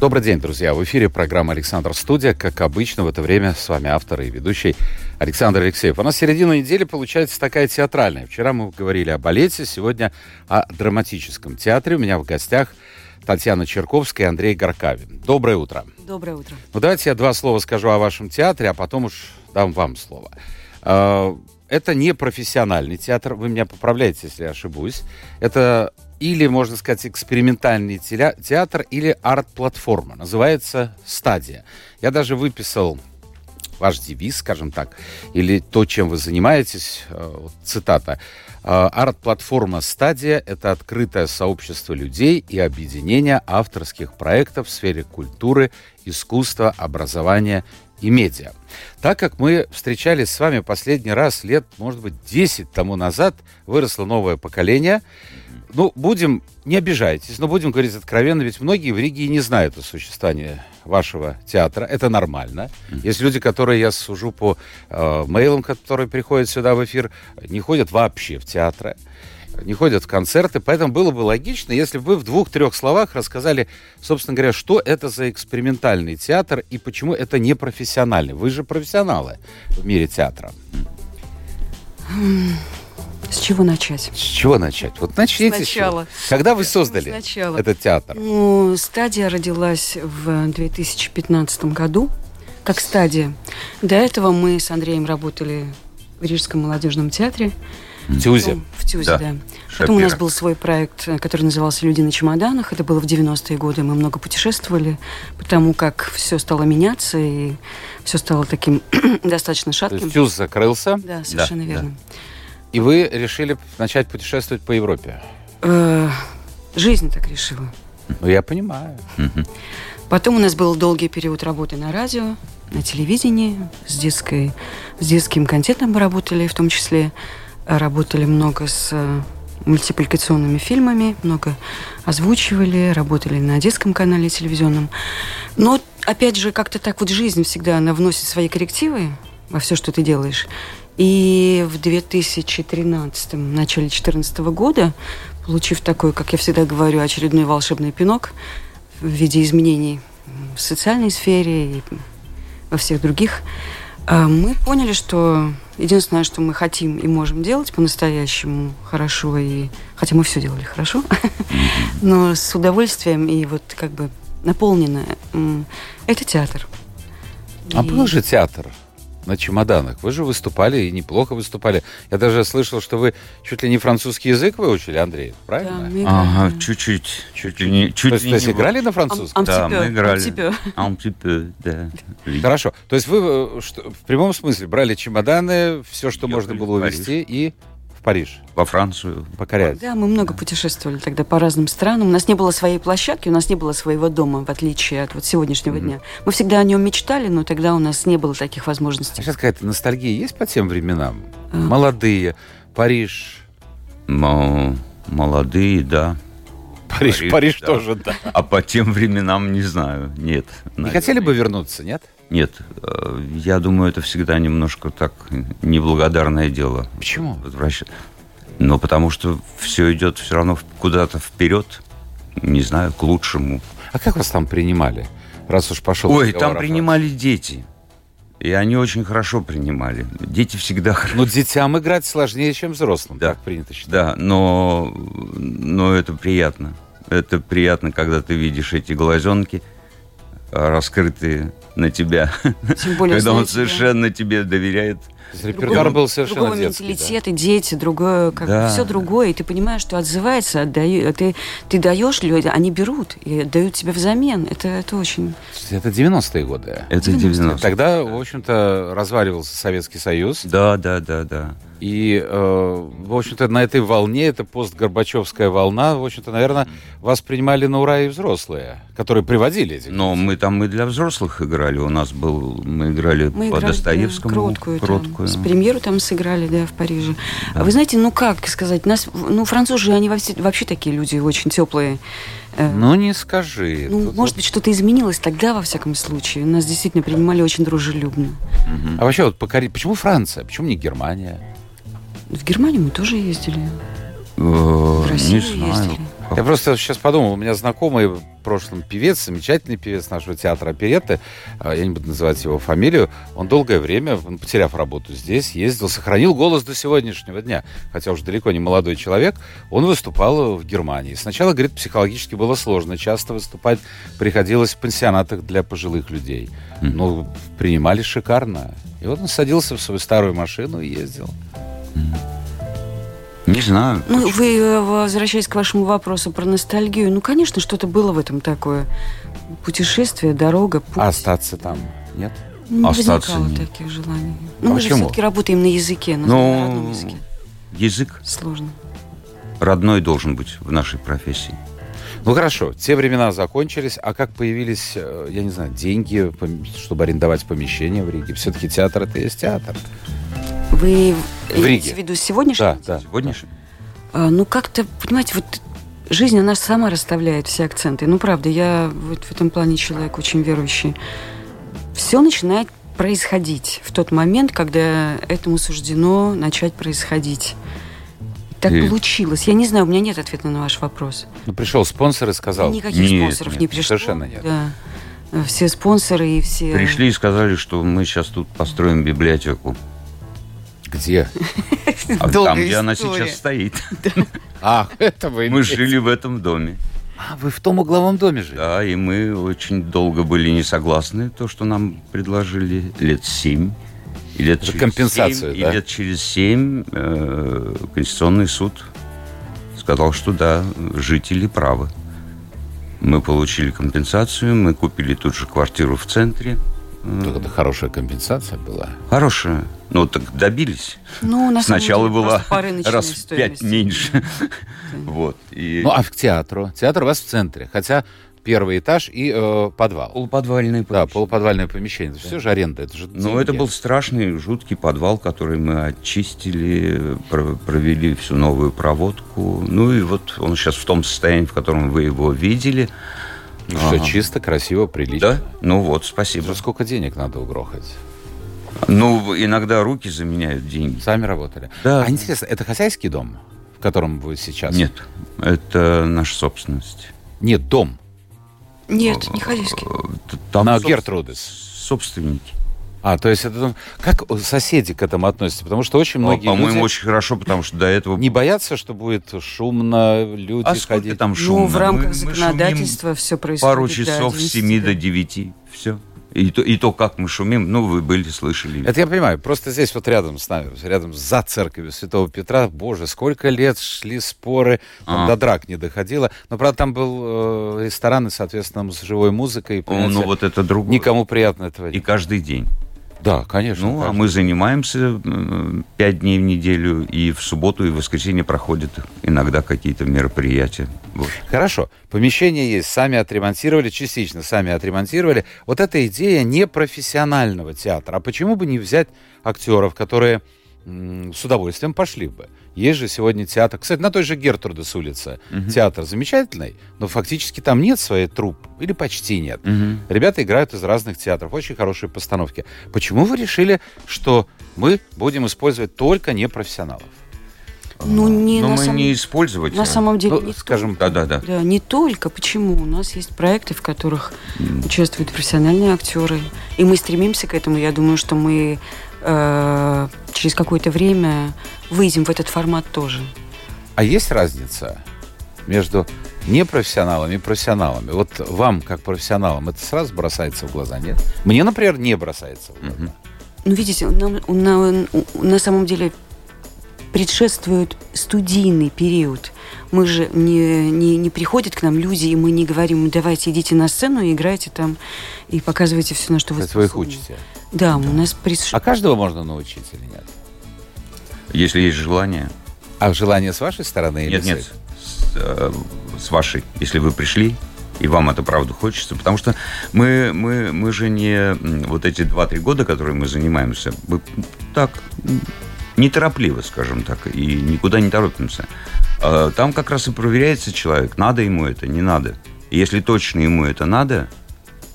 Добрый день, друзья. В эфире программа «Александр Студия». Как обычно, в это время с вами автор и ведущий Александр Алексеев. У нас середина недели получается такая театральная. Вчера мы говорили о балете, сегодня о драматическом театре. У меня в гостях Татьяна Черковская и Андрей Горкавин. Доброе утро. Доброе утро. Ну, давайте я два слова скажу о вашем театре, а потом уж дам вам слово. А, это не профессиональный театр, вы меня поправляете, если я ошибусь. Это или, можно сказать, экспериментальный театр, или арт-платформа. Называется «Стадия». Я даже выписал ваш девиз, скажем так, или то, чем вы занимаетесь, э, цитата. «Э, Арт-платформа «Стадия» — это открытое сообщество людей и объединение авторских проектов в сфере культуры, искусства, образования и медиа. Так как мы встречались с вами последний раз лет, может быть, 10 тому назад, выросло новое поколение — ну, будем, не обижайтесь, но будем говорить откровенно, ведь многие в Риге и не знают о существовании вашего театра. Это нормально. Есть люди, которые, я сужу по э, мейлам, которые приходят сюда в эфир, не ходят вообще в театры не ходят в концерты, поэтому было бы логично, если бы вы в двух-трех словах рассказали, собственно говоря, что это за экспериментальный театр и почему это не профессиональный. Вы же профессионалы в мире театра. С чего начать? С чего начать? Вот начните. Сначала. Когда вы создали Сначала. этот театр? Ну, стадия родилась в 2015 году, как стадия. До этого мы с Андреем работали в Рижском молодежном театре. В Тюзе? В Тюзе, да. да. Потом у нас был свой проект, который назывался «Люди на чемоданах». Это было в 90-е годы. Мы много путешествовали, потому как все стало меняться, и все стало таким достаточно шатким. То есть Тюз закрылся? Да, совершенно да, верно. Да. И вы решили начать путешествовать по Европе? Э, жизнь так решила. Ну, я понимаю. Потом у нас был долгий период работы на радио, на телевидении, с, детской, с детским контентом мы работали, в том числе работали много с э, мультипликационными фильмами, много озвучивали, работали на детском канале телевизионном. Но, опять же, как-то так вот жизнь всегда, она вносит свои коррективы во все, что ты делаешь. И в 2013, начале 2014 года, получив такой, как я всегда говорю, очередной волшебный пинок в виде изменений в социальной сфере и во всех других, мы поняли, что единственное, что мы хотим и можем делать по-настоящему хорошо, и хотя мы все делали хорошо, но с удовольствием и вот как бы наполненное, это театр. А был же театр на чемоданах. Вы же выступали и неплохо выступали. Я даже слышал, что вы чуть ли не французский язык выучили, Андрей, правильно? Да, мы ага, чуть-чуть. Чуть ли не, чуть то, есть, то есть играли на французском? Да, мы играли. да. Хорошо. То есть вы э, что, в прямом смысле брали чемоданы, все, что можно было увезти, и в Париж. Во Францию. Покорять. Да, мы много путешествовали тогда по разным странам. У нас не было своей площадки, у нас не было своего дома, в отличие от вот сегодняшнего mm-hmm. дня. Мы всегда о нем мечтали, но тогда у нас не было таких возможностей. А сейчас какая-то ностальгия есть по тем временам? А. Молодые, Париж. Ну, молодые, да. Париж, Париж, Париж да. тоже, да. А по тем временам не знаю, нет. Не наверное. хотели бы вернуться, нет? Нет, э, я думаю, это всегда немножко так неблагодарное дело. Почему? Возвращать. Ну, потому что все идет все равно куда-то вперед, не знаю, к лучшему. А как вас там принимали, раз уж пошел Ой, там принимали дети. И они очень хорошо принимали. Дети всегда хорошо. Но детям играть сложнее, чем взрослым, да. так принято считать. Да, но, но это приятно. Это приятно, когда ты видишь эти глазенки раскрытые на тебя. Тем более, Когда он совершенно тебе доверяет. Репертуар был совершенно другой детский, менталитет, да? и дети, другое, как да. все другое. И ты понимаешь, что отзывается, отдаю, ты, ты даешь люди, они берут и дают тебе взамен. Это, это очень... Это 90-е годы. Это 90-е. Тогда, в общем-то, разваливался Советский Союз. Да, да, да, да. И, э, в общем-то, на этой волне, это постгорбачевская волна, в общем-то, наверное, вас принимали на ура и взрослые, которые приводили эти. Но мы там и для взрослых играли. У нас был, мы играли мы по играли, Достоевскому, да, кроткую, кроткую такое. С премьеру там сыграли, да, в Париже. Да. А вы знаете, ну как сказать, нас, ну французы, они вообще, вообще такие люди очень теплые. Э, ну не скажи. Ну, Тут может быть, что-то изменилось тогда, во всяком случае. Нас действительно принимали очень дружелюбно. Угу. А вообще, вот покори... почему Франция? Почему не Германия? В Германию мы тоже ездили. Э, в Россию не знаю. ездили. Я просто сейчас подумал, у меня знакомый в прошлом певец, замечательный певец нашего театра оперетты, а, я не буду называть его фамилию, он долгое время, потеряв работу здесь, ездил, сохранил голос до сегодняшнего дня, хотя уже далеко не молодой человек, он выступал в Германии. Сначала, говорит, психологически было сложно, часто выступать приходилось в пансионатах для пожилых людей, но принимали шикарно. И вот он садился в свою старую машину и ездил. Не знаю. Ну, вы, э, возвращаясь к вашему вопросу про ностальгию, ну, конечно, что-то было в этом такое. Путешествие, дорога, путь. А остаться там нет? Не остаться возникало нет. таких желаний. Ну, а мы же все-таки работаем на языке, на ну, родном языке. Язык. Сложно. Родной должен быть в нашей профессии. Ну хорошо, те времена закончились, а как появились, э, я не знаю, деньги, чтобы арендовать помещение в Риге? Все-таки театр это и есть театр. Вы в Риге. в виду сегодняшний? Да, да. Сегодняшний. А, ну, как-то, понимаете, вот жизнь, она сама расставляет все акценты. Ну, правда, я вот в этом плане человек очень верующий. Все начинает происходить в тот момент, когда этому суждено начать происходить. Так и... получилось. Я не знаю, у меня нет ответа на ваш вопрос. Ну, пришел спонсор и сказал... Никаких нет, спонсоров нет, не пришло. Совершенно нет. Да. Все спонсоры и все... Пришли и сказали, что мы сейчас тут построим библиотеку. Где? А там, где она сейчас стоит. Ах, это вы Мы жили в этом доме. А, вы в том угловом доме жили? Да, и мы очень долго были не согласны, то, что нам предложили лет семь. И лет через компенсацию, 7, да? И лет через семь э, Конституционный суд сказал, что да, жители правы. Мы получили компенсацию, мы купили тут же квартиру в центре. Это хорошая компенсация была? Хорошая. Ну, так добились. Ну, на Сначала деле, была раз в пять меньше. вот. И... Ну, а к театру? Театр у вас в центре. Хотя первый этаж и э, подвал. Полуподвальное помещение. Да, полуподвальное помещение. Это да. все же аренда, это же Ну, это был страшный, жуткий подвал, который мы очистили, провели всю новую проводку. Ну, и вот он сейчас в том состоянии, в котором вы его видели. Ну, ага. Все чисто, красиво, прилично. Да? Ну вот, спасибо. За сколько денег надо угрохать? Ну, иногда руки заменяют деньги. Сами работали. Да. А интересно, это хозяйский дом, в котором вы сейчас? Нет, это наша собственность. Нет, дом. Нет, не хозяйский. Там На Гертрудес. Собственники. А, то есть это как соседи к этому относятся? Потому что очень многие По-моему, люди... очень хорошо, потому что до этого... Не боятся, что будет шумно, люди а ходить? там шумно? Ну, в рамках мы, законодательства мы все происходит. Пару часов с 7 до 9, все. И то, и то, как мы шумим, ну, вы были, слышали. Это я понимаю. Просто здесь вот рядом с нами, рядом за церковью Святого Петра, боже, сколько лет шли споры, там а. до драк не доходило. Но, правда, там был э, ресторан, и, соответственно, с живой музыкой. Ну, вот это другое. Никому приятно этого. И каждый день. Да, конечно. Ну, конечно. а мы занимаемся пять дней в неделю, и в субботу и в воскресенье проходят иногда какие-то мероприятия. Вот. Хорошо. Помещение есть, сами отремонтировали, частично сами отремонтировали. Вот эта идея непрофессионального театра. А почему бы не взять актеров, которые с удовольствием пошли бы? Есть же сегодня театр. Кстати, на той же Гертрудес улице угу. театр замечательный, но фактически там нет своей труппы, или почти нет. Угу. Ребята играют из разных театров, очень хорошие постановки. Почему вы решили, что мы будем использовать только непрофессионалов? Ну, не Но на мы сам... не использовать. На самом деле, ну, не скажем, да, да, да. Да, не только. Почему? У нас есть проекты, в которых mm. участвуют профессиональные актеры, и мы стремимся к этому. Я думаю, что мы э, через какое-то время выйдем в этот формат тоже. А есть разница между непрофессионалами и профессионалами? Вот вам, как профессионалам, это сразу бросается в глаза, нет? Мне, например, не бросается в глаза. Ну, видите, нам, на, на самом деле предшествует студийный период. Мы же не, не, не приходят к нам люди, и мы не говорим, давайте идите на сцену и играйте там, и показывайте все, на что вы способны. вы их учите? Да, у нас... Предш... А каждого можно научить или нет? Если есть желание. А желание с вашей стороны? Нет, или нет, с, э, с вашей. Если вы пришли, и вам это правда хочется, потому что мы, мы, мы же не вот эти 2-3 года, которые мы занимаемся, мы так неторопливо, скажем так, и никуда не торопимся. А там как раз и проверяется человек, надо ему это, не надо. И если точно ему это надо,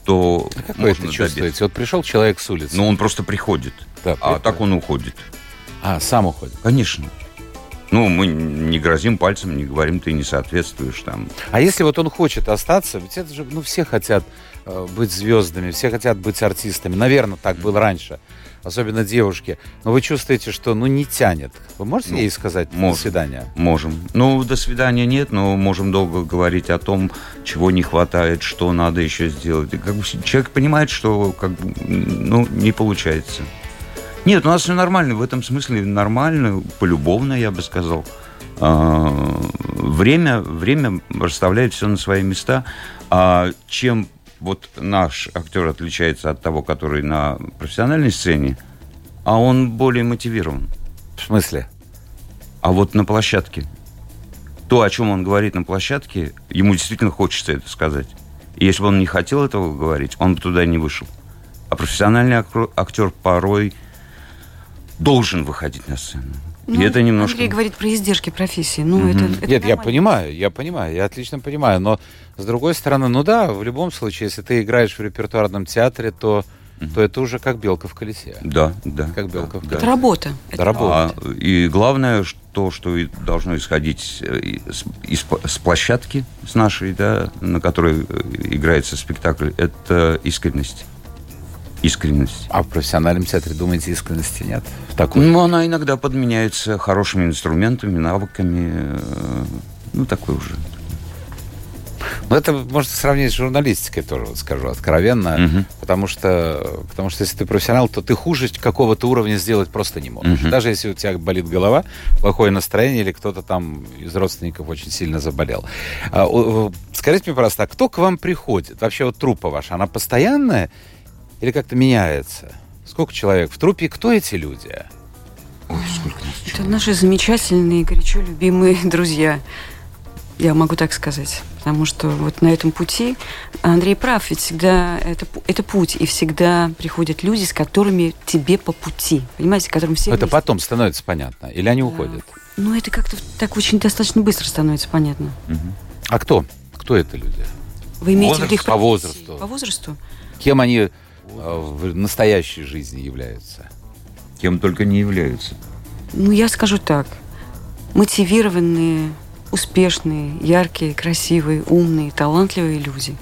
то а как вы это чувствуете? Вот пришел человек с улицы. Ну, он просто приходит, да, а так он уходит. А, сам уходит? Конечно. Ну, мы не грозим пальцем, не говорим, ты не соответствуешь там. А если вот он хочет остаться, ведь это же, ну, все хотят э, быть звездами, все хотят быть артистами. Наверное, так было раньше особенно девушки, но вы чувствуете, что ну не тянет. Вы можете ну, ей сказать можем, до свидания? Можем. Ну, до свидания нет, но можем долго говорить о том, чего не хватает, что надо еще сделать. И как бы человек понимает, что как бы, ну, не получается. Нет, у нас все нормально, в этом смысле нормально, полюбовно, я бы сказал. А, время, время расставляет все на свои места. А чем вот наш актер отличается от того, который на профессиональной сцене, а он более мотивирован. В смысле? А вот на площадке. То, о чем он говорит на площадке, ему действительно хочется это сказать. И если бы он не хотел этого говорить, он бы туда не вышел. А профессиональный актер порой должен выходить на сцену. Ну, и это немножко... Андрей говорит про издержки профессии. Ну, угу. это, это Нет, нормально. я понимаю, я понимаю, я отлично понимаю. Но, с другой стороны, ну да, в любом случае, если ты играешь в репертуарном театре, то то это уже как белка в колесе. Да, да. Как белка да, в колесе. Это работа. Это работа. А, и главное, то, что должно исходить э, из, из, с площадки, с нашей, да, на которой э, играется спектакль, это искренность искренность. А в профессиональном театре, думаете, искренности нет? В такой? Ну, она иногда подменяется хорошими инструментами, навыками. Э, ну, такой уже. Ну, это можно сравнить с журналистикой тоже, вот скажу откровенно. Угу. Потому, что, потому что если ты профессионал, то ты хуже какого-то уровня сделать просто не можешь. Угу. Даже если у тебя болит голова, плохое настроение или кто-то там из родственников очень сильно заболел. А, скажите мне, пожалуйста, а кто к вам приходит? Вообще вот труппа ваша, она постоянная или как-то меняется? Сколько человек в трупе? Кто эти люди? Ой, сколько нас Это наши замечательные, горячо любимые друзья. Я могу так сказать. Потому что вот на этом пути Андрей прав, ведь всегда это, это путь, и всегда приходят люди, с которыми тебе по пути. Понимаете, которым все. Это вместе. потом становится понятно. Или они уходят? Ну, это как-то так очень достаточно быстро становится понятно. Угу. А кто? Кто это люди? Вы имеете Возраст, в виду их по возрасту? По возрасту? Кем они в настоящей жизни являются? Кем только не являются. Ну, я скажу так. Мотивированные, успешные, яркие, красивые, умные, талантливые люди,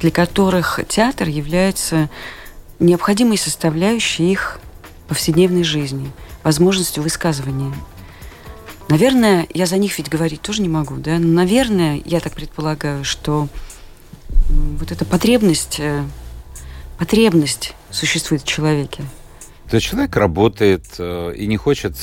для которых театр является необходимой составляющей их повседневной жизни, возможностью высказывания. Наверное, я за них ведь говорить тоже не могу, да? Но, наверное, я так предполагаю, что вот эта потребность э, потребность существует в человеке. То есть человек работает э, и не хочет,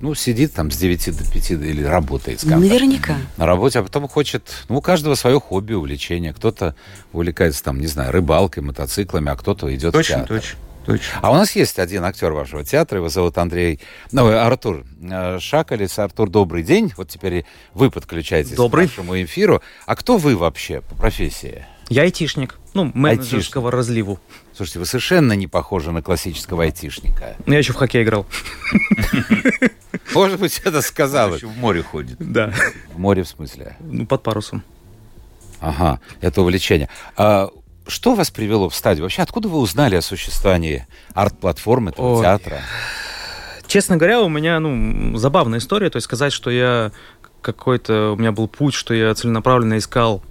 ну, сидит там с 9 до 5 или работает. Скажем, Наверняка. На работе, а потом хочет, ну, у каждого свое хобби, увлечение. Кто-то увлекается там, не знаю, рыбалкой, мотоциклами, а кто-то идет точно, в театр. Точно, точно. А у нас есть один актер вашего театра, его зовут Андрей, ну, Артур э, Шакалец. Артур, добрый день. Вот теперь вы подключаетесь добрый. к нашему эфиру. А кто вы вообще по профессии? Я айтишник. Ну, менеджерского айтишник. разливу. Слушайте, вы совершенно не похожи на классического айтишника. Ну, я еще в хоккей играл. Может быть, это сказал. еще в море ходит. Да. В море в смысле? Ну, под парусом. Ага, это увлечение. А что вас привело в стадию? Вообще, откуда вы узнали о существовании арт-платформы, театра? Честно говоря, у меня, ну, забавная история. То есть сказать, что я какой-то... У меня был путь, что я целенаправленно искал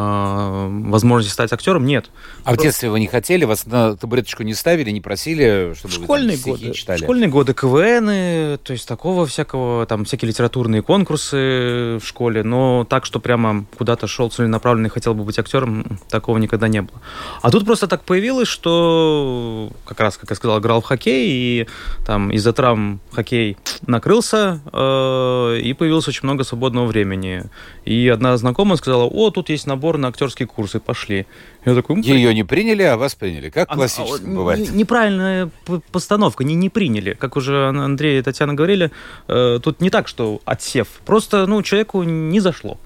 возможности стать актером, нет. А в детстве вы не хотели, вас на табуреточку не ставили, не просили, чтобы школьные вы там, годы, читали? Школьные годы КВН, то есть такого всякого, там всякие литературные конкурсы в школе, но так, что прямо куда-то шел целенаправленно и хотел бы быть актером, такого никогда не было. А тут просто так появилось, что как раз, как я сказал, играл в хоккей, и там из-за травм хоккей накрылся, э, и появилось очень много свободного времени. И одна знакомая сказала, о, тут есть набор на актерские курсы, пошли. Я такой, Ее не приняли, а вас приняли. Как классически а, бывает? Неправильная постановка, не, не приняли. Как уже Андрей и Татьяна говорили, э, тут не так, что отсев. Просто ну, человеку не зашло.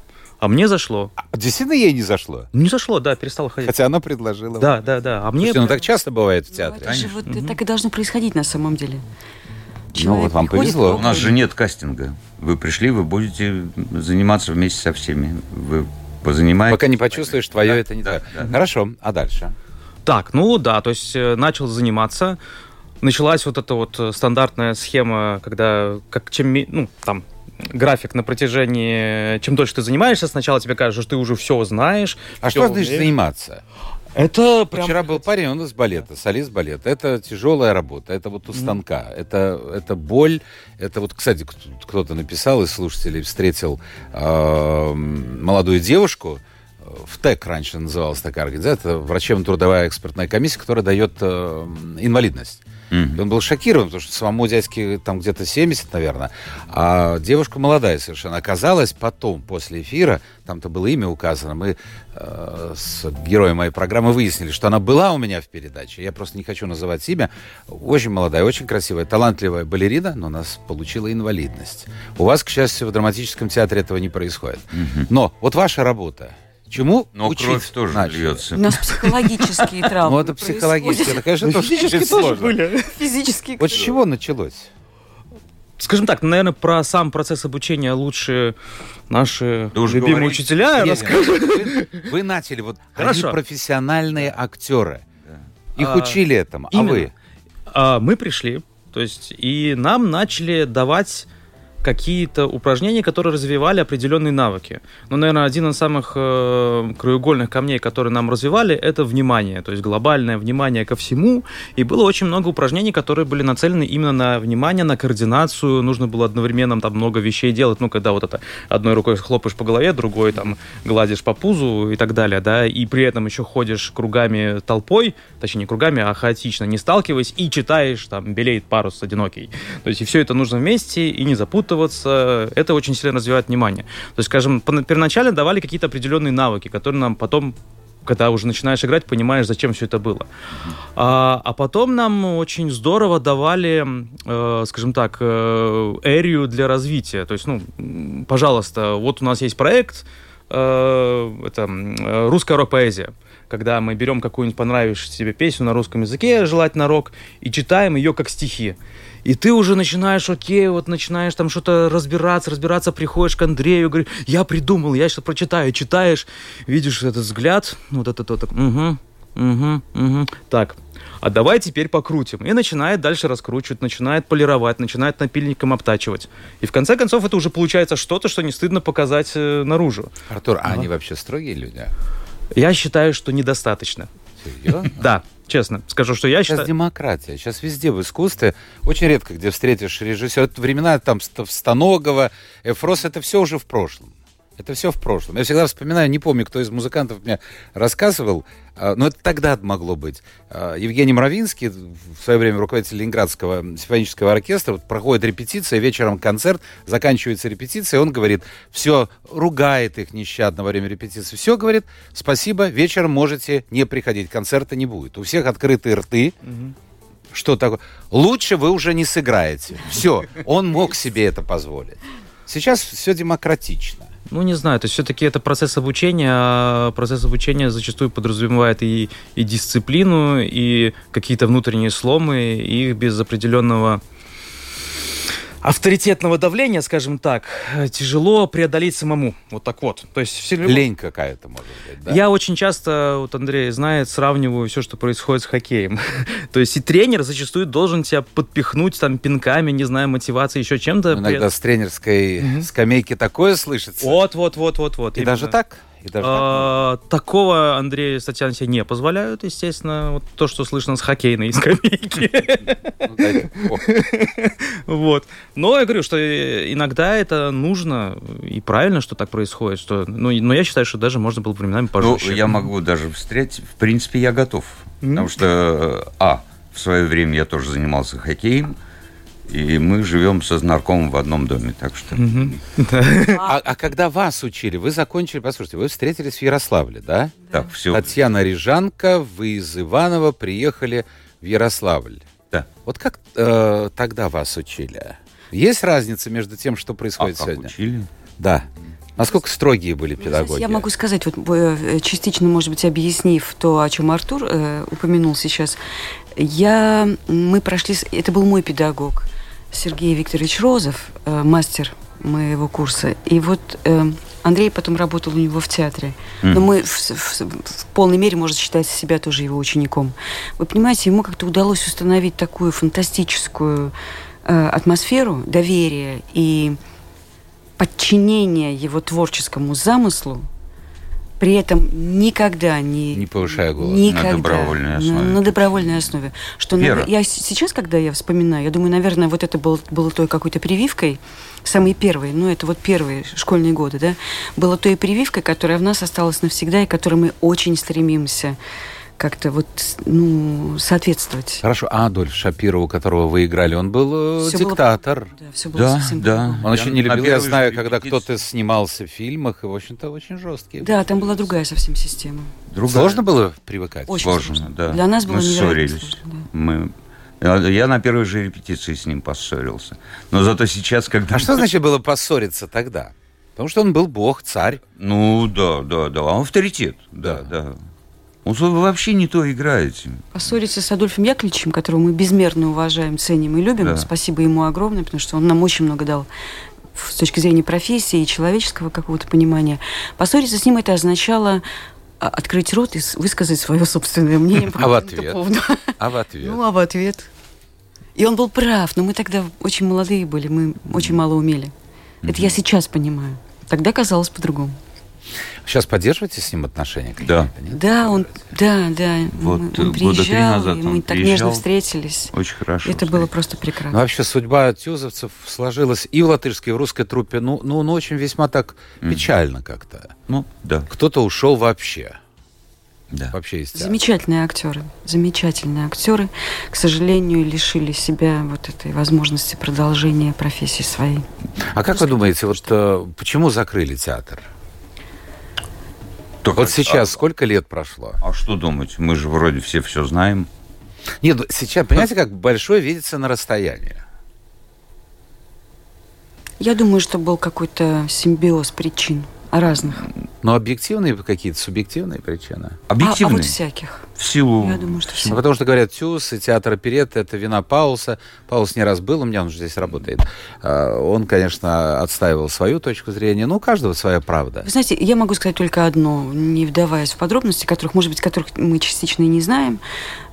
А мне зашло. А, действительно ей не зашло? Не зашло, да, перестала ходить. Хотя она предложила. Да, да, да. А мне... Слушайте, ну так часто бывает в театре. Ну, это же вот угу. так и должно происходить на самом деле. Человек ну вот вам повезло. У нас же нет кастинга. Вы пришли, вы будете заниматься вместе со всеми. Вы позанимаетесь. Пока не почувствуешь, твое да, это не да, так. Да. Хорошо, а дальше? Так, ну да, то есть э, начал заниматься. Началась вот эта вот стандартная схема, когда как чем, ну, там, график на протяжении... Чем дольше ты занимаешься, сначала тебе кажется, что ты уже все знаешь. А все что значит заниматься? Это прям... Вчера был парень, он из балета, солист балета. Это тяжелая работа, это вот у станка, mm. это, это боль. Это вот, кстати, кто-то написал из слушателей, встретил э, молодую девушку, в ТЭК раньше называлась такая организация, это врачебно-трудовая экспертная комиссия, которая дает э, инвалидность. Mm-hmm. Он был шокирован, потому что самому дядьке там где-то 70, наверное, а девушка молодая совершенно. Оказалось потом, после эфира, там-то было имя указано, мы э, с героем моей программы выяснили, что она была у меня в передаче. Я просто не хочу называть имя. Очень молодая, очень красивая, талантливая балерина, но у нас получила инвалидность. У вас, к счастью, в драматическом театре этого не происходит. Mm-hmm. Но вот ваша работа, Чему Но учить кровь тоже начали? льется. У нас психологические травмы. Ну, это психологические. Это, конечно, тоже Физические тоже были. Физические. Вот с чего началось? Скажем так, наверное, про сам процесс обучения лучше наши да любимые говорить. учителя расскажут. Вы, вы начали, вот Хорошо. они профессиональные актеры. Их а, учили этому, а вы? А, мы пришли, то есть, и нам начали давать какие-то упражнения, которые развивали определенные навыки. Ну, наверное, один из самых э, краеугольных камней, которые нам развивали, это внимание, то есть глобальное внимание ко всему. И было очень много упражнений, которые были нацелены именно на внимание, на координацию. Нужно было одновременно там много вещей делать. Ну, когда вот это одной рукой хлопаешь по голове, другой там гладишь по пузу и так далее, да, и при этом еще ходишь кругами толпой, точнее не кругами, а хаотично, не сталкиваясь, и читаешь там «Белеет парус одинокий». То есть и все это нужно вместе, и не запутываться запутываться, это очень сильно развивает внимание. То есть, скажем, первоначально давали какие-то определенные навыки, которые нам потом когда уже начинаешь играть, понимаешь, зачем все это было. А, а потом нам очень здорово давали, э, скажем так, э, эрию для развития. То есть, ну, пожалуйста, вот у нас есть проект, э, это э, русская рок-поэзия когда мы берем какую-нибудь понравившуюся себе песню на русском языке, желательно рок, и читаем ее как стихи. И ты уже начинаешь, окей, вот начинаешь там что-то разбираться, разбираться, приходишь к Андрею, говоришь, я придумал, я сейчас прочитаю, читаешь, видишь этот взгляд, вот этот вот, угу, угу, угу. Так, а давай теперь покрутим. И начинает дальше раскручивать, начинает полировать, начинает напильником обтачивать. И в конце концов это уже получается что-то, что не стыдно показать э, наружу. Артур, а они вообще строгие люди? Я считаю, что недостаточно. Серьезно? Да, честно. Скажу, что я Сейчас считаю... демократия. Сейчас везде в искусстве очень редко где встретишь режиссера. Это времена там Станогова, Эфрос, это все уже в прошлом. Это все в прошлом. Я всегда вспоминаю, не помню, кто из музыкантов мне рассказывал, а, но это тогда могло быть. А, Евгений Мравинский, в свое время руководитель Ленинградского симфонического оркестра, вот проходит репетиция, вечером концерт, заканчивается репетиция, и он говорит, все, ругает их нещадно во время репетиции, все, говорит, спасибо, вечером можете не приходить, концерта не будет. У всех открытые рты, что такое? Лучше вы уже не сыграете. Все, он мог себе это позволить. Сейчас все демократично. Ну, не знаю, то есть все-таки это процесс обучения, а процесс обучения зачастую подразумевает и, и дисциплину, и какие-то внутренние сломы, и их без определенного авторитетного давления, скажем так, тяжело преодолеть самому. Вот так вот. То есть все... Лень какая-то, может быть, да? Я очень часто, вот Андрей знает, сравниваю все, что происходит с хоккеем. То есть и тренер зачастую должен тебя подпихнуть там пинками, не знаю, мотивацией, еще чем-то. Иногда с тренерской скамейки такое слышится. Вот, вот, вот, вот, вот. И даже так? И даже а, такого Андрея и Татьяна себе не позволяют, естественно. Вот то, что слышно с хоккейной скамейки. Вот. Но я говорю, что иногда это нужно и правильно, что так происходит. Что, ну, но я считаю, что даже можно было временами пожестче. Ну, я могу даже встретить. В принципе, я готов. Потому что, а, в свое время я тоже занимался хоккеем. И мы живем со знарком в одном доме, так что... А, а когда вас учили, вы закончили, послушайте, вы встретились в Ярославле, да? Так, все. Татьяна Рижанка, вы из Иванова приехали в Ярославль. Да. Вот как э, тогда вас учили? Есть разница между тем, что происходит а сегодня? Как учили? Да. Насколько строгие были педагоги? Я могу сказать, вот э, частично, может быть, объяснив то, о чем Артур э, упомянул сейчас, я, мы прошли, это был мой педагог, Сергей Викторович Розов, э, мастер моего курса. И вот э, Андрей потом работал у него в театре. Но мы в, в, в полной мере, может считать себя тоже его учеником. Вы понимаете, ему как-то удалось установить такую фантастическую э, атмосферу доверия и подчинения его творческому замыслу, при этом никогда не... Не повышая голос. Никогда. На добровольной основе. На, на добровольной основе. Что Вера. я сейчас, когда я вспоминаю, я думаю, наверное, вот это было, было той какой-то прививкой, самой первой, ну, это вот первые школьные годы, да, было той прививкой, которая в нас осталась навсегда и которой мы очень стремимся как-то вот, ну, соответствовать. Хорошо, а Адольф Шапира, у которого вы играли, он был э, Всё диктатор. Было, да, все было Да, совсем да. по-другому. Он очень не Я любил, я знаю, когда кто-то снимался в фильмах, и, в общем-то, очень жесткий. Да, там была другая совсем система. Другая. Сложно было привыкать? Очень Сложно, сложно. да. Для нас было Мы ссорились. сложно, да. Мы... Я я на первой же репетиции с ним поссорился. Но зато сейчас, когда... А что значит было поссориться тогда? Потому что он был бог, царь. Ну, да, да, да. Он авторитет. Да, да. Он вы вообще не то играете. Поссориться с Адольфом Яковлевичем, которого мы безмерно уважаем, ценим и любим. Да. Спасибо ему огромное, потому что он нам очень много дал с точки зрения профессии и человеческого какого-то понимания. Поссориться с ним это означало а, открыть рот и высказать свое собственное мнение по А в ответ? поводу. А в ответ? Ну, а в ответ? И он был прав, но мы тогда очень молодые были, мы очень мало умели. Это я сейчас понимаю. Тогда казалось по-другому. Сейчас поддерживаете с ним отношения? Да. нет? Да, он, да, да. Вот, он э, года три приезжал, назад и он мы так приезжал. нежно встретились. Очень хорошо. Это было просто Ну, прекрасно. вообще судьба тюзовцев сложилась и в латышской, и в русской труппе, ну, ну, ну очень весьма так печально как-то. Ну, да, Кто-то ушел вообще. да. Вообще из театра. Замечательные актеры, замечательные актеры, к сожалению, лишили себя вот этой возможности продолжения профессии своей. А как вы думаете, вот э, почему закрыли театр? Только- Вот сейчас а- сколько лет прошло? А, что думать? Мы же вроде все все знаем. Нет, ну, сейчас, понимаете, как большое видится на расстоянии. Я думаю, что был какой-то симбиоз причин разных. Но объективные какие-то, субъективные причины. А, а Объективные. вот всяких. В силу... Я думаю, что Ну, все. потому что говорят, Тюз и театр оперетты – это вина Пауса. Паус не раз был, у меня он же здесь работает. А, Он, конечно, отстаивал свою точку зрения, но у каждого своя правда. Вы знаете, я могу сказать только одно, не вдаваясь в подробности, которых, может быть, которых мы частично и не знаем.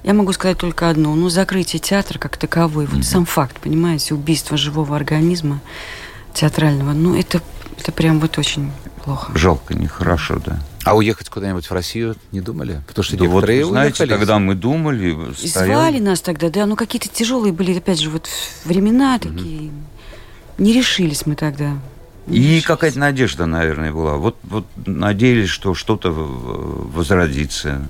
Я могу сказать только одно. Ну, закрытие театра как таковой, вот сам факт, понимаете, убийство живого организма театрального, ну, это, это прям вот очень плохо. Жалко, нехорошо, да. А уехать куда-нибудь в Россию не думали? Потому что Да вот, некоторые вы знаете, уехали. когда мы думали, И стоял... звали нас тогда, да, ну, какие-то тяжелые были, опять же, вот времена такие. Не решились мы тогда. Не И решились. какая-то надежда, наверное, была. Вот, вот надеялись, что что-то возродится,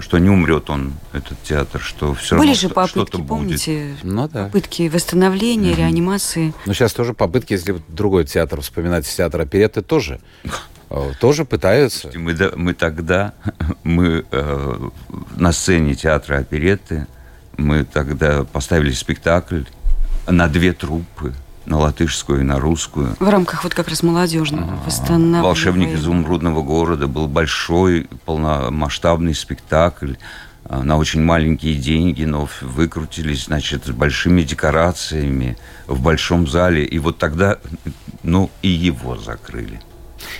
что не умрет он, этот театр, что все Были равно же что- попытки, что-то будет. помните, Ну да. попытки восстановления, реанимации. Но сейчас тоже попытки, если другой театр вспоминать, театр оперетты тоже, э, тоже пытаются. Мы, да- мы тогда, мы э, на сцене театра оперетты, мы тогда поставили спектакль на две труппы, на латышскую и на русскую. В рамках вот как раз молодежного восстанавливания. «Волшебник изумрудного города» был большой, полномасштабный спектакль а, на очень маленькие деньги, но выкрутились, значит, с большими декорациями в большом зале. И вот тогда, ну, и его закрыли.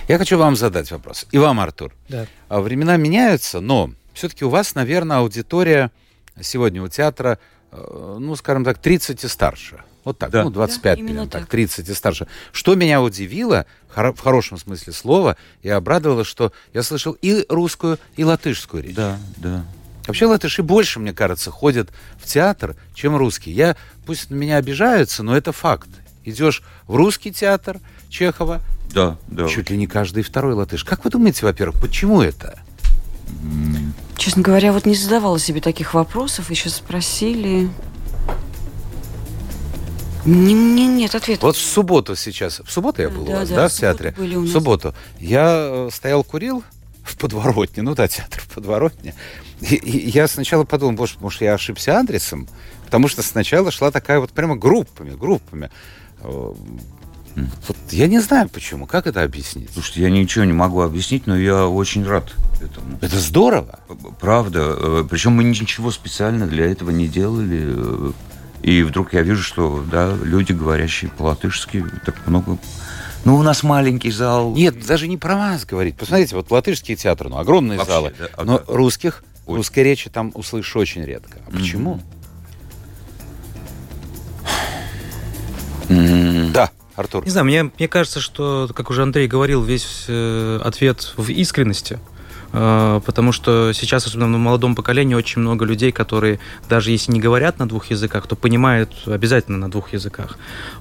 Я хочу вам задать вопрос. И вам, Артур. Да. А Времена меняются, но все-таки у вас, наверное, аудитория сегодня у театра, э, ну, скажем так, 30 и старше. Вот так, Да. ну, 25, Да, примерно так, так. 30 и старше. Что меня удивило, в хорошем смысле слова, и обрадовало, что я слышал и русскую, и латышскую речь. Да, да. Вообще латыши больше, мне кажется, ходят в театр, чем русские. Я, пусть на меня обижаются, но это факт. Идешь в русский театр Чехова, Да, да. чуть ли не каждый второй латыш. Как вы думаете, во-первых, почему это? Честно говоря, вот не задавала себе таких вопросов, еще спросили. Не, не- нет ответа. Вот в субботу сейчас, в субботу я был Да, у вас, да, да, в театре? были у нас. В субботу. Я э, стоял, курил в подворотне, ну да, театр в подворотне. И, и я сначала подумал, боже, может, я ошибся адресом? Потому что сначала шла такая вот прямо группами, группами. Э, Вот я не знаю почему. Как это объяснить? Слушайте, я ничего не могу объяснить, но я очень рад этому. Это здорово. Правда. Э, Причем мы ничего специально для этого не делали. И вдруг я вижу, что да, люди, говорящие по-латышски, так много ну, у нас маленький зал. Нет, даже не про вас говорить. Посмотрите, вот латышские театры, ну, огромные Вообще, залы. Да, а но да. русских, Ой. русской речи там услышишь очень редко. А почему? Mm-hmm. Да, Артур. Не знаю, мне, мне кажется, что, как уже Андрей говорил, весь э, ответ в искренности. А, потому что сейчас, особенно в молодом поколении, очень много людей, которые даже если не говорят на двух языках, то понимают обязательно на двух языках.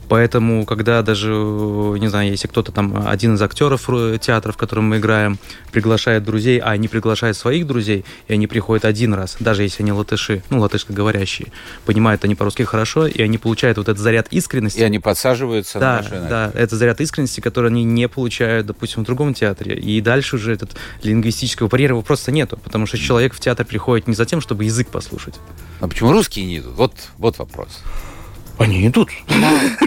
Поэтому, когда даже, не знаю, если кто-то там, один из актеров театра, в котором мы играем, приглашает друзей, а они приглашают своих друзей, и они приходят один раз, даже если они латыши, ну, латышскоговорящие, понимают они по-русски хорошо, и они получают вот этот заряд искренности. И они подсаживаются да, на машины. Да, это заряд искренности, который они не получают, допустим, в другом театре. И дальше уже этот лингвистического барьера его просто нету, потому что человек в театр приходит не за тем, чтобы язык послушать. А почему русские не идут? Вот, вот вопрос. Они идут.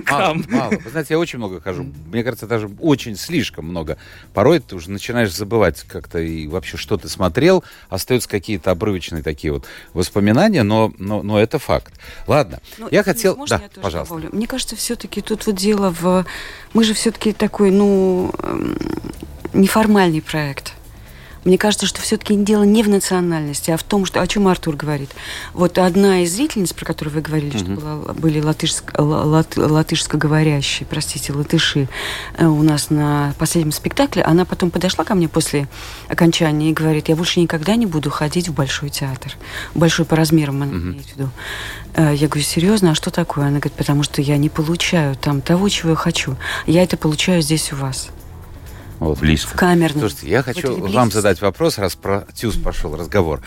Мало, мало, Вы знаете, я очень много хожу. Мне кажется, даже очень слишком много. Порой ты уже начинаешь забывать как-то и вообще, что ты смотрел. Остаются какие-то обрывочные такие вот воспоминания, но, но, но это факт. Ладно, ну, я хотел... Да, я пожалуйста. Добавлю? Мне кажется, все-таки тут вот дело в... Мы же все-таки такой, ну, эм, неформальный проект. Мне кажется, что все-таки дело не в национальности, а в том, что, о чем Артур говорит. Вот одна из зрительниц, про которую вы говорили, mm-hmm. что была, были латышско, лат, латышскоговорящие, простите, латыши э, у нас на последнем спектакле, она потом подошла ко мне после окончания и говорит, я больше никогда не буду ходить в Большой театр. Большой по размерам, она mm-hmm. имеет в виду. Э, я говорю, серьезно, а что такое? Она говорит, потому что я не получаю там того, чего я хочу. Я это получаю здесь у вас. Вот. Близко. В камерном. Слушайте, я хочу вам задать вопрос, раз про ТЮЗ пошел разговор.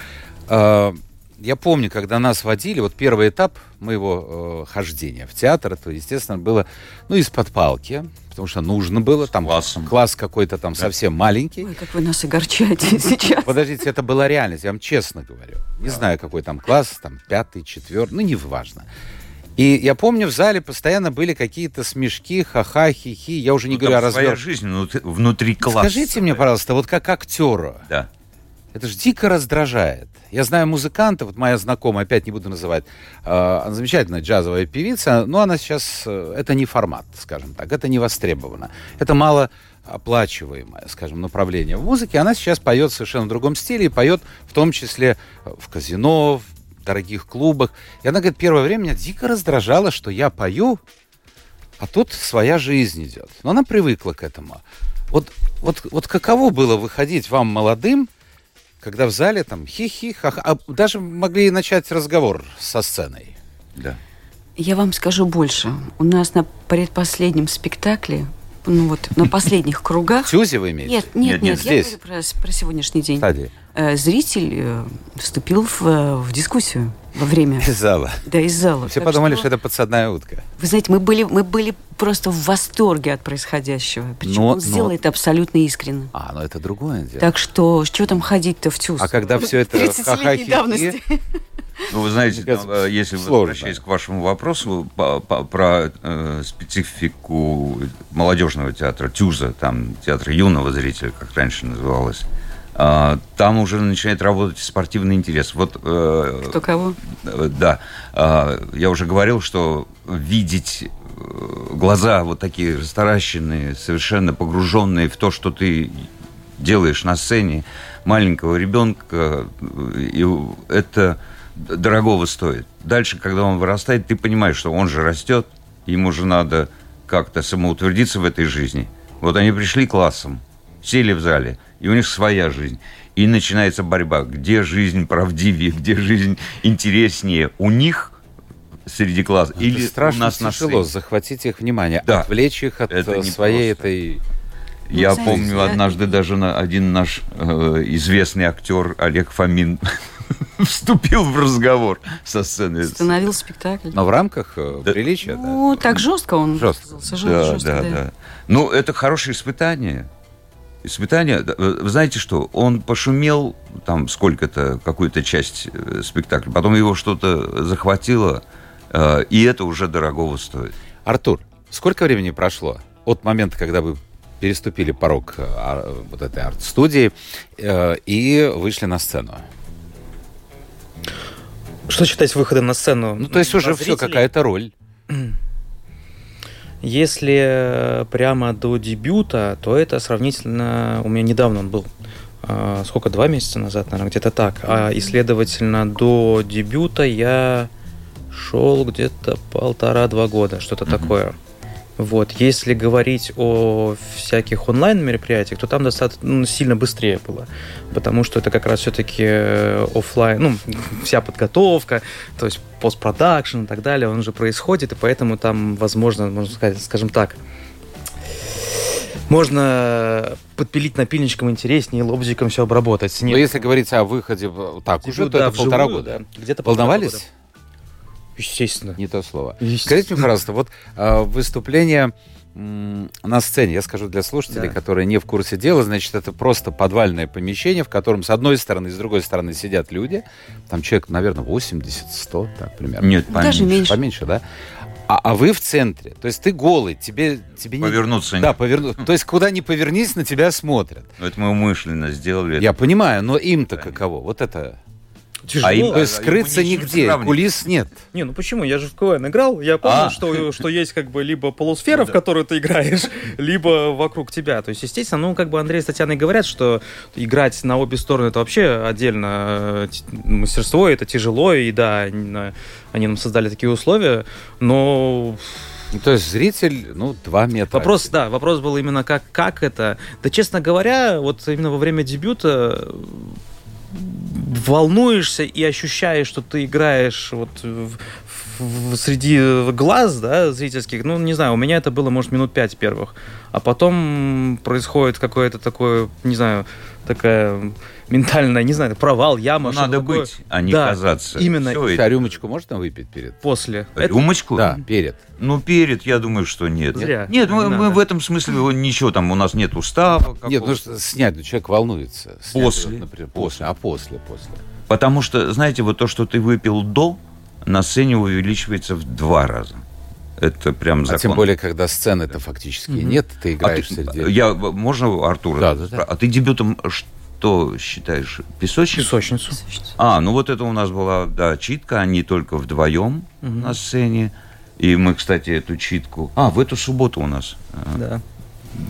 А, я помню, когда нас водили, вот первый этап моего э, хождения в театр, это, естественно, было, ну, из-под палки, потому что нужно было, там Классом. класс какой-то там да. совсем маленький. Ой, как вы нас огорчаете сейчас. Подождите, это была реальность, я вам честно говорю. Не да. знаю, какой там класс, там пятый, четвертый, ну, не важно. И я помню, в зале постоянно были какие-то смешки, ха-ха, хи-хи. Я уже не ну, говорю о развер... своя жизнь внутри класса. Скажите мне, пожалуйста, вот как актеру. Да. Это же дико раздражает. Я знаю музыканта, вот моя знакомая, опять не буду называть, э, она замечательная джазовая певица, но она сейчас, э, это не формат, скажем так, это не востребовано. Это мало оплачиваемое, скажем, направление в музыке. Она сейчас поет в совершенно другом стиле и поет в том числе в казино, в дорогих клубах. И она говорит, первое время меня дико раздражало, что я пою, а тут своя жизнь идет. Но она привыкла к этому. Вот, вот, вот каково было выходить вам молодым, когда в зале там хи-хи, ха а даже могли начать разговор со сценой. Да. Я вам скажу больше. У нас на предпоследнем спектакле ну вот на последних кругах. Сюзи вы имеете? Нет, нет, нет, нет здесь. я говорю про, про сегодняшний день. Стадии. Э, зритель э, вступил в, э, в дискуссию во время. Из зала. Да, из зала. Все так подумали, что... что это подсадная утка. Вы знаете, мы были, мы были просто в восторге от происходящего. Причем но, он сделал но... это абсолютно искренне. А, ну это другое дело. Так что, что там ходить-то в ТЮЗ? А когда все это ха-ха давности. Ну, вы знаете, там, если вы возвращаясь к вашему вопросу по, по, про э, специфику молодежного театра, ТЮЗа, там театр юного зрителя, как раньше называлось, там уже начинает работать спортивный интерес. Вот, э, Кто кого? Э, да. Э, я уже говорил, что видеть э, глаза вот такие растаращенные, совершенно погруженные в то, что ты делаешь на сцене маленького ребенка, и это дорогого стоит. Дальше, когда он вырастает, ты понимаешь, что он же растет, ему же надо как-то самоутвердиться в этой жизни. Вот они пришли классом, сели в зале, и у них своя жизнь. И начинается борьба, где жизнь правдивее, где жизнь интереснее. У них среди класса. Это или страшно у нас тяжело захватить их внимание, да. отвлечь их от это своей этой... Ну, Я знаете, помню, однажды даже на, один наш э, известный актер Олег Фомин вступил в разговор со сцены. Остановил спектакль. Но в рамках э, да. приличия, Ну, да? так жестко он жестко. Да, жестко, да, да, да. Ну, это хорошее испытание. Испытание, вы знаете что, он пошумел там сколько-то, какую-то часть э, спектакля, потом его что-то захватило, э, и это уже дорогого стоит. Артур, сколько времени прошло? от момента, когда вы переступили порог а, вот этой арт-студии э, и вышли на сцену? Что считать выходом на сцену? Ну, то есть уже все, какая-то роль. Если прямо до дебюта, то это сравнительно... У меня недавно он был. А, сколько, два месяца назад, наверное, где-то так. А, и, следовательно, до дебюта я шел где-то полтора-два года, что-то mm-hmm. такое. Вот. Если говорить о всяких онлайн-мероприятиях, то там достаточно ну, сильно быстрее было, потому что это как раз все-таки э, офлайн, ну, вся подготовка, то есть постпродакшн и так далее, он же происходит, и поэтому там, возможно, можно сказать, скажем так, можно подпилить напильничком интереснее, лобзиком все обработать. Но если говорить о выходе так уже, то да, это полтора года. Да. Где-то Волновались? Года. Естественно. Не то слово. Скажите мне, пожалуйста, вот э, выступление на сцене, я скажу для слушателей, да. которые не в курсе дела, значит, это просто подвальное помещение, в котором с одной стороны и с другой стороны сидят люди. Там человек, наверное, 80-100, так примерно. Нет, поменьше. Даже меньше. Поменьше, да? А, а вы в центре. То есть ты голый, тебе, тебе Повернуться не... Да, повернуться. То есть куда ни повернись, на тебя смотрят. Это мы умышленно сделали. Я понимаю, но им-то каково? Вот это... Тяжело. А им, скрыться нигде, кулис нет. Не, ну почему? Я же в КВН играл, я помню, а. что, что есть как бы либо полусфера, в которую ты играешь, либо вокруг тебя. То есть, естественно, ну как бы Андрей с Татьяной говорят, что играть на обе стороны это вообще отдельно э, мастерство, это тяжело, и да, они нам создали такие условия, но ну, то есть зритель, ну, два метра. Вопрос, да, вопрос был именно как, как это. Да, честно говоря, вот именно во время дебюта волнуешься и ощущаешь, что ты играешь вот в, в, среди глаз, да, зрительских, ну, не знаю, у меня это было, может, минут пять первых. А потом происходит какое-то такое, не знаю, такая ментальная, не знаю, провал, яма. Ну, надо такое. быть, а не да, казаться. Именно. Все, а рюмочку можно выпить перед? После. Рюмочку? Да, перед. Ну, перед, я думаю, что нет. Зря. Нет, мы, мы в этом смысле ничего, там у нас нет устава. Нет, ну снять, ну, человек волнуется. Снять, после. Например, после. А после, после. Потому что, знаете, вот то, что ты выпил до, на сцене увеличивается в два раза. Это прям закон. А тем более, когда сцены-то фактически mm-hmm. нет, ты играешь а ты, среди... Я, можно Артура? Да, да, да. А ты дебютом что считаешь? Песочницу? Песочницу. А, ну вот это у нас была, да, читка, они только вдвоем угу. на сцене. И мы, кстати, эту читку... А, в эту субботу у нас. Да.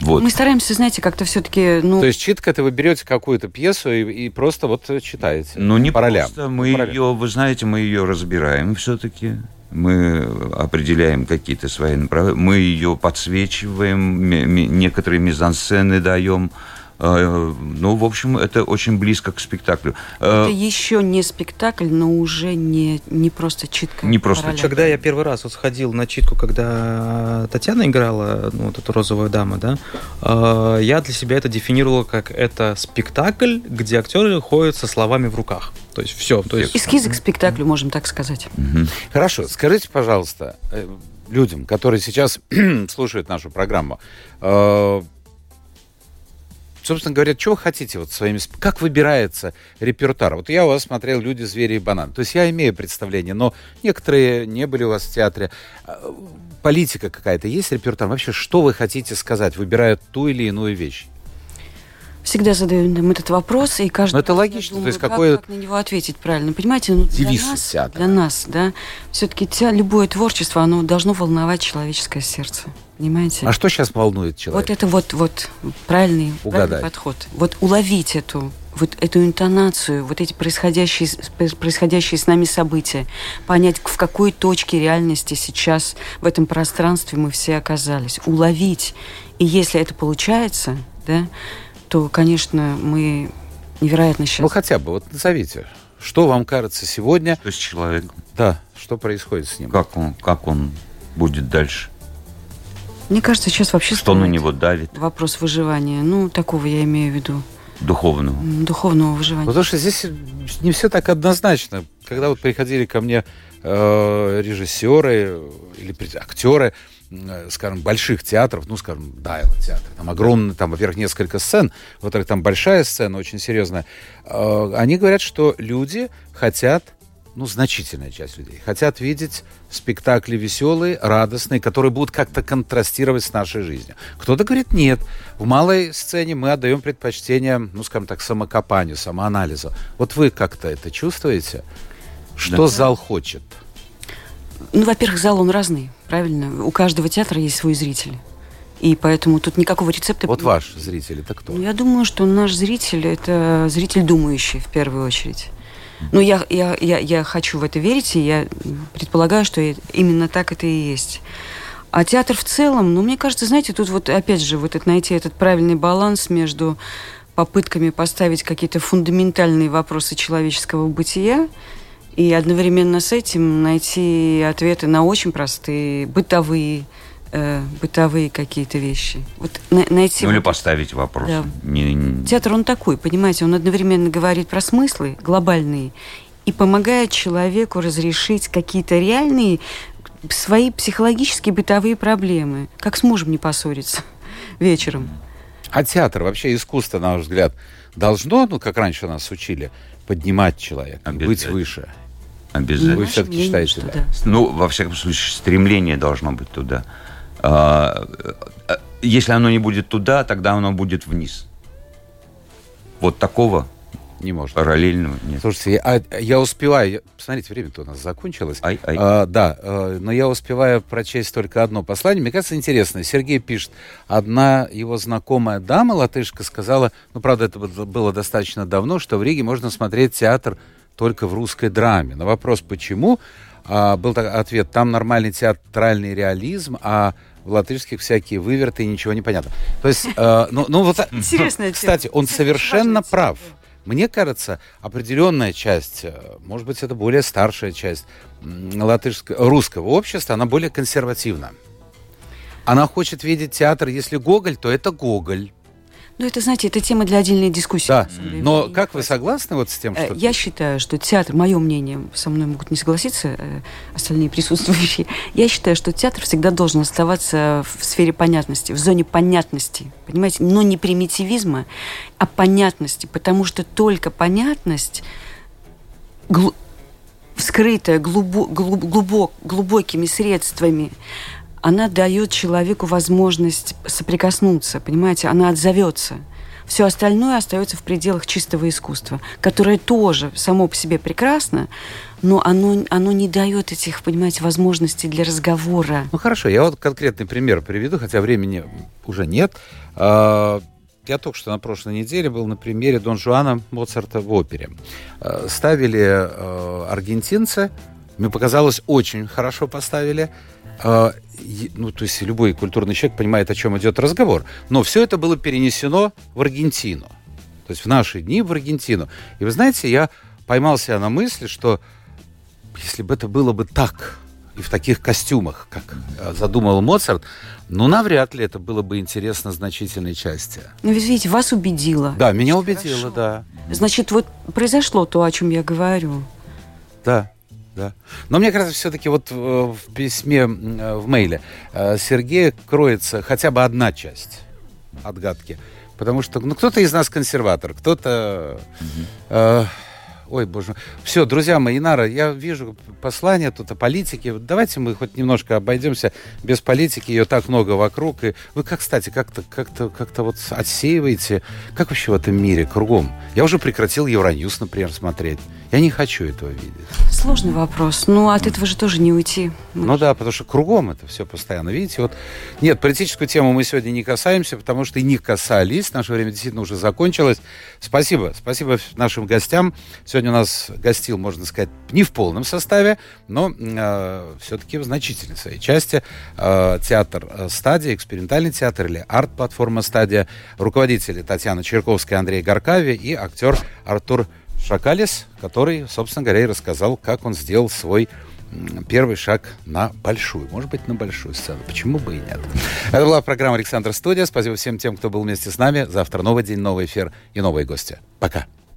Вот. Мы стараемся, знаете, как-то все-таки... Ну... То есть читка, это вы берете какую-то пьесу и, и просто вот читаете? Ну, не по ролям. просто. Мы по ее, вы знаете, мы ее разбираем все-таки. Мы определяем какие-то свои направления. Мы ее подсвечиваем, некоторые мизансцены даем. А, ну, в общем, это очень близко к спектаклю. А, это еще не спектакль, но уже не, не просто читка. Не просто читка. Когда я первый раз вот сходил на читку, когда Татьяна играла, ну, вот эту розовую даму, да, а, я для себя это дефинировал как это спектакль, где актеры ходят со словами в руках. То есть все. То есть... Эскизы к спектаклю, можем так сказать. Угу. Хорошо, скажите, пожалуйста, э, людям, которые сейчас слушают нашу программу, собственно говоря, что вы хотите вот своими... Как выбирается репертуар? Вот я у вас смотрел «Люди, звери и банан». То есть я имею представление, но некоторые не были у вас в театре. А, политика какая-то есть репертуар? Вообще, что вы хотите сказать, выбирая ту или иную вещь? Всегда задаю нам этот вопрос, и каждый... Но это логично, думаю, то есть какое... Как, как на него ответить правильно, понимаете? Ну, для нас, для нас, да, все-таки любое творчество, оно должно волновать человеческое сердце, понимаете? А что сейчас волнует человека? Вот это вот, вот правильный, правильный подход. Вот уловить эту вот эту интонацию, вот эти происходящие, происходящие с нами события, понять, в какой точке реальности сейчас в этом пространстве мы все оказались, уловить. И если это получается, да, то, конечно, мы невероятно счастливы. Ну, хотя бы, вот назовите, что вам кажется сегодня? То есть человек. Да, что происходит с ним? Как он, как он будет дальше? Мне кажется, сейчас вообще... Что на него давит? Вопрос выживания. Ну, такого я имею в виду. Духовного. Духовного выживания. Потому что здесь не все так однозначно. Когда вот приходили ко мне э, режиссеры или актеры, скажем, больших театров, ну, скажем, Дайла театр, там огромный, там, во-первых, несколько сцен, во-вторых, там большая сцена, очень серьезная, э, они говорят, что люди хотят ну, значительная часть людей, хотят видеть спектакли веселые, радостные, которые будут как-то контрастировать с нашей жизнью. Кто-то говорит, нет, в малой сцене мы отдаем предпочтение, ну, скажем так, самокопанию, самоанализу. Вот вы как-то это чувствуете? Что да. зал хочет? Ну, во-первых, зал он разный, правильно? У каждого театра есть свой зритель. И поэтому тут никакого рецепта... Вот ваш зритель, это кто? Я думаю, что наш зритель – это зритель думающий, в первую очередь. Ну, я, я, я, я хочу в это верить, и я предполагаю, что именно так это и есть. А театр в целом, ну, мне кажется, знаете, тут вот опять же вот это, найти этот правильный баланс между попытками поставить какие-то фундаментальные вопросы человеческого бытия и одновременно с этим найти ответы на очень простые бытовые э, бытовые какие-то вещи. Вот на, найти ну, вот... или поставить вопрос. Да. Не, не... Театр, он такой, понимаете, он одновременно говорит про смыслы глобальные и помогает человеку разрешить какие-то реальные свои психологические бытовые проблемы. Как с мужем не поссориться вечером. А театр, вообще искусство, на ваш взгляд, должно, ну, как раньше нас учили, поднимать человека, быть выше? Обязательно. Вы все-таки считаете, да? Ну, во всяком случае, стремление должно быть туда. А, а, если оно не будет туда, тогда оно будет вниз. Вот такого не может. Параллельного нет. Слушайте, я, я успеваю... Посмотрите, время-то у нас закончилось. Ай, ай. А, да, а, но я успеваю прочесть только одно послание. Мне кажется, интересно. Сергей пишет, одна его знакомая дама, латышка, сказала, ну, правда, это было достаточно давно, что в Риге можно смотреть театр только в русской драме. На вопрос, почему, а, был ответ, там нормальный театральный реализм, а в латышских всякие выверты и ничего не понятно. То есть, э, ну, ну вот, Интересная кстати, он совершенно прав. Мне кажется, определенная часть, э, может быть, это более старшая часть латышского, русского общества, она более консервативна. Она хочет видеть театр, если Гоголь, то это Гоголь. Ну, это, знаете, это тема для отдельной дискуссии. Да, но как вы согласны вот с тем, э, что... Я считаю, что театр, мое мнение, со мной могут не согласиться э, остальные присутствующие, я считаю, что театр всегда должен оставаться в сфере понятности, в зоне понятности, понимаете, но не примитивизма, а понятности, потому что только понятность гл вскрытая глубо глубок глубокими средствами, она дает человеку возможность соприкоснуться, понимаете, она отзовется. Все остальное остается в пределах чистого искусства, которое тоже само по себе прекрасно, но оно, оно не дает этих, понимаете, возможностей для разговора. Ну хорошо, я вот конкретный пример приведу, хотя времени уже нет. А, я только что на прошлой неделе был на примере Дон Жуана Моцарта в опере. А, ставили а, аргентинцы, мне показалось, очень хорошо поставили ну, то есть любой культурный человек понимает, о чем идет разговор. Но все это было перенесено в Аргентину. То есть в наши дни в Аргентину. И вы знаете, я поймался на мысли, что если бы это было бы так, и в таких костюмах, как э, задумал Моцарт, ну, навряд ли это было бы интересно значительной части. Ну, ведь видите, вас убедило. Да, меня убедило, Хорошо. да. Значит, вот произошло то, о чем я говорю. Да да. Но мне кажется, все-таки вот в письме, э, в мейле э, Сергея кроется хотя бы одна часть отгадки. Потому что ну, кто-то из нас консерватор, кто-то... Угу. Э, Ой, боже мой. Все, друзья мои, Инара, я вижу послание тут о политике. Давайте мы хоть немножко обойдемся без политики. Ее так много вокруг. И вы, как, кстати, как-то как-то как-то вот отсеиваете. Как вообще в этом мире кругом? Я уже прекратил Евроньюз, например, смотреть. Я не хочу этого видеть. Сложный вопрос. Ну, от этого же тоже не уйти. Мы ну да, потому что кругом это все постоянно. Видите, вот... Нет, политическую тему мы сегодня не касаемся, потому что и не касались. Наше время действительно уже закончилось. Спасибо. Спасибо нашим гостям. Сегодня у нас гостил, можно сказать, не в полном составе, но э, все-таки в значительной своей части э, театр «Стадия», экспериментальный театр или арт-платформа «Стадия», руководители Татьяна Черковская, Андрей Горкави и актер Артур Шакалис, который, собственно говоря, и рассказал, как он сделал свой первый шаг на большую, может быть, на большую сцену. Почему бы и нет? Это была программа «Александр Студия». Спасибо всем тем, кто был вместе с нами. Завтра новый день, новый эфир и новые гости. Пока.